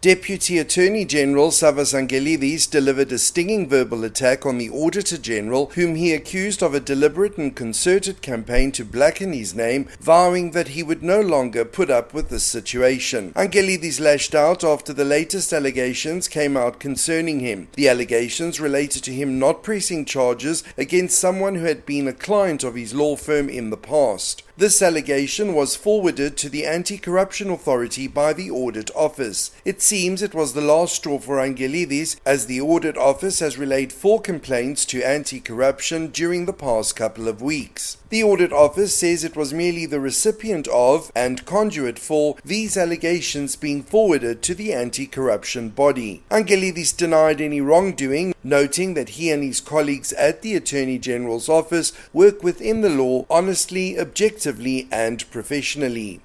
Deputy Attorney General Savvas Angelides delivered a stinging verbal attack on the Auditor General, whom he accused of a deliberate and concerted campaign to blacken his name, vowing that he would no longer put up with this situation. Angelides lashed out after the latest allegations came out concerning him. The allegations related to him not pressing charges against someone who had been a client of his law firm in the past. This allegation was forwarded to the Anti Corruption Authority by the Audit Office. It seems it was the last straw for Angelides, as the Audit Office has relayed four complaints to anti corruption during the past couple of weeks. The Audit Office says it was merely the recipient of and conduit for these allegations being forwarded to the anti corruption body. Angelides denied any wrongdoing, noting that he and his colleagues at the Attorney General's office work within the law honestly, objectively, and professionally.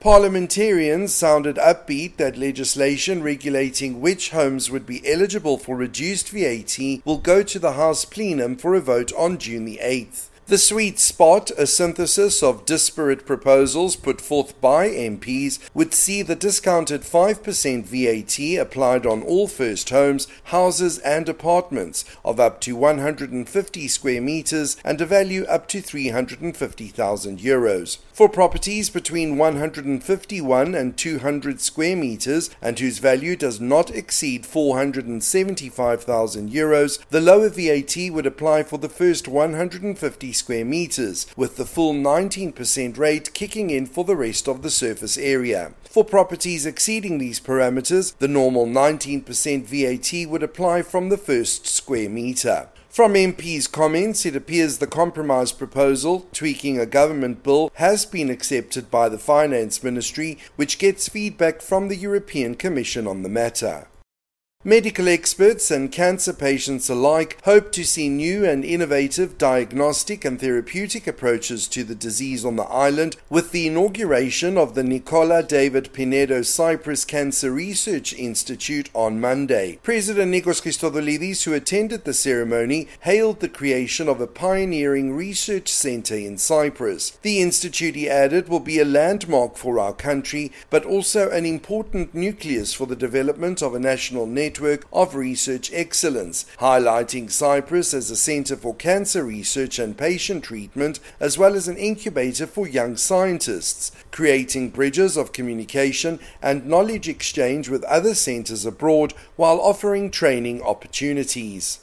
Parliamentarians sounded upbeat that legislation regulating which homes would be eligible for reduced VAT will go to the House plenum for a vote on June the 8th. The sweet spot, a synthesis of disparate proposals put forth by MPs, would see the discounted 5% VAT applied on all first homes, houses, and apartments of up to 150 square meters and a value up to 350,000 euros. For properties between 151 and 200 square meters and whose value does not exceed 475,000 euros, the lower VAT would apply for the first 150 square meters, with the full 19% rate kicking in for the rest of the surface area. For properties exceeding these parameters, the normal 19% VAT would apply from the first square meter. From MP's comments, it appears the compromise proposal, tweaking a government bill, has been accepted by the Finance Ministry, which gets feedback from the European Commission on the matter. Medical experts and cancer patients alike hope to see new and innovative diagnostic and therapeutic approaches to the disease on the island with the inauguration of the Nicola David Pinedo Cyprus Cancer Research Institute on Monday. President Nikos Christodoulides, who attended the ceremony, hailed the creation of a pioneering research center in Cyprus. The institute, he added, will be a landmark for our country, but also an important nucleus for the development of a national network network of research excellence, highlighting Cyprus as a center for cancer research and patient treatment, as well as an incubator for young scientists, creating bridges of communication and knowledge exchange with other centers abroad while offering training opportunities.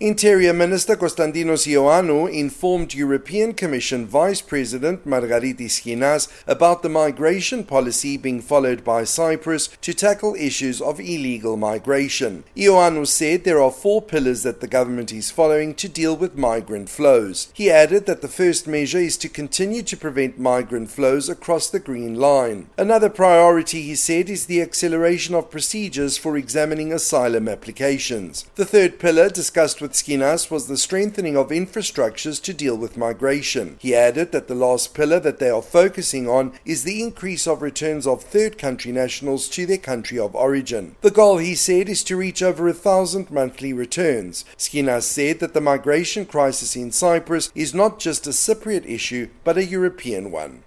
Interior Minister Konstantinos Ioannou informed European Commission Vice President Margaritis Schinas about the migration policy being followed by Cyprus to tackle issues of illegal migration. Ioannou said there are four pillars that the government is following to deal with migrant flows. He added that the first measure is to continue to prevent migrant flows across the Green Line. Another priority, he said, is the acceleration of procedures for examining asylum applications. The third pillar discussed with with Schinas was the strengthening of infrastructures to deal with migration. He added that the last pillar that they are focusing on is the increase of returns of third country nationals to their country of origin. The goal, he said, is to reach over a thousand monthly returns. Schinas said that the migration crisis in Cyprus is not just a Cypriot issue, but a European one.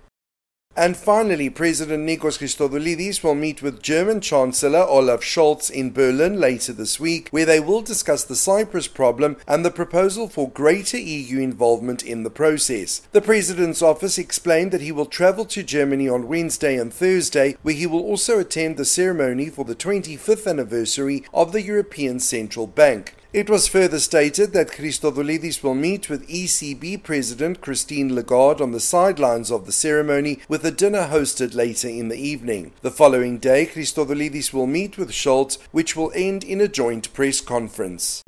And finally, President Nikos Christodoulides will meet with German Chancellor Olaf Scholz in Berlin later this week, where they will discuss the Cyprus problem and the proposal for greater EU involvement in the process. The President's office explained that he will travel to Germany on Wednesday and Thursday, where he will also attend the ceremony for the 25th anniversary of the European Central Bank. It was further stated that Christodoulides will meet with ECB President Christine Lagarde on the sidelines of the ceremony with a dinner hosted later in the evening. The following day, Christodoulides will meet with Scholz, which will end in a joint press conference.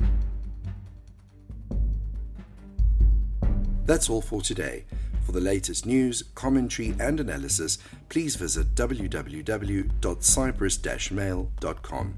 That's all for today. For the latest news, commentary, and analysis, please visit www.cyprus-mail.com.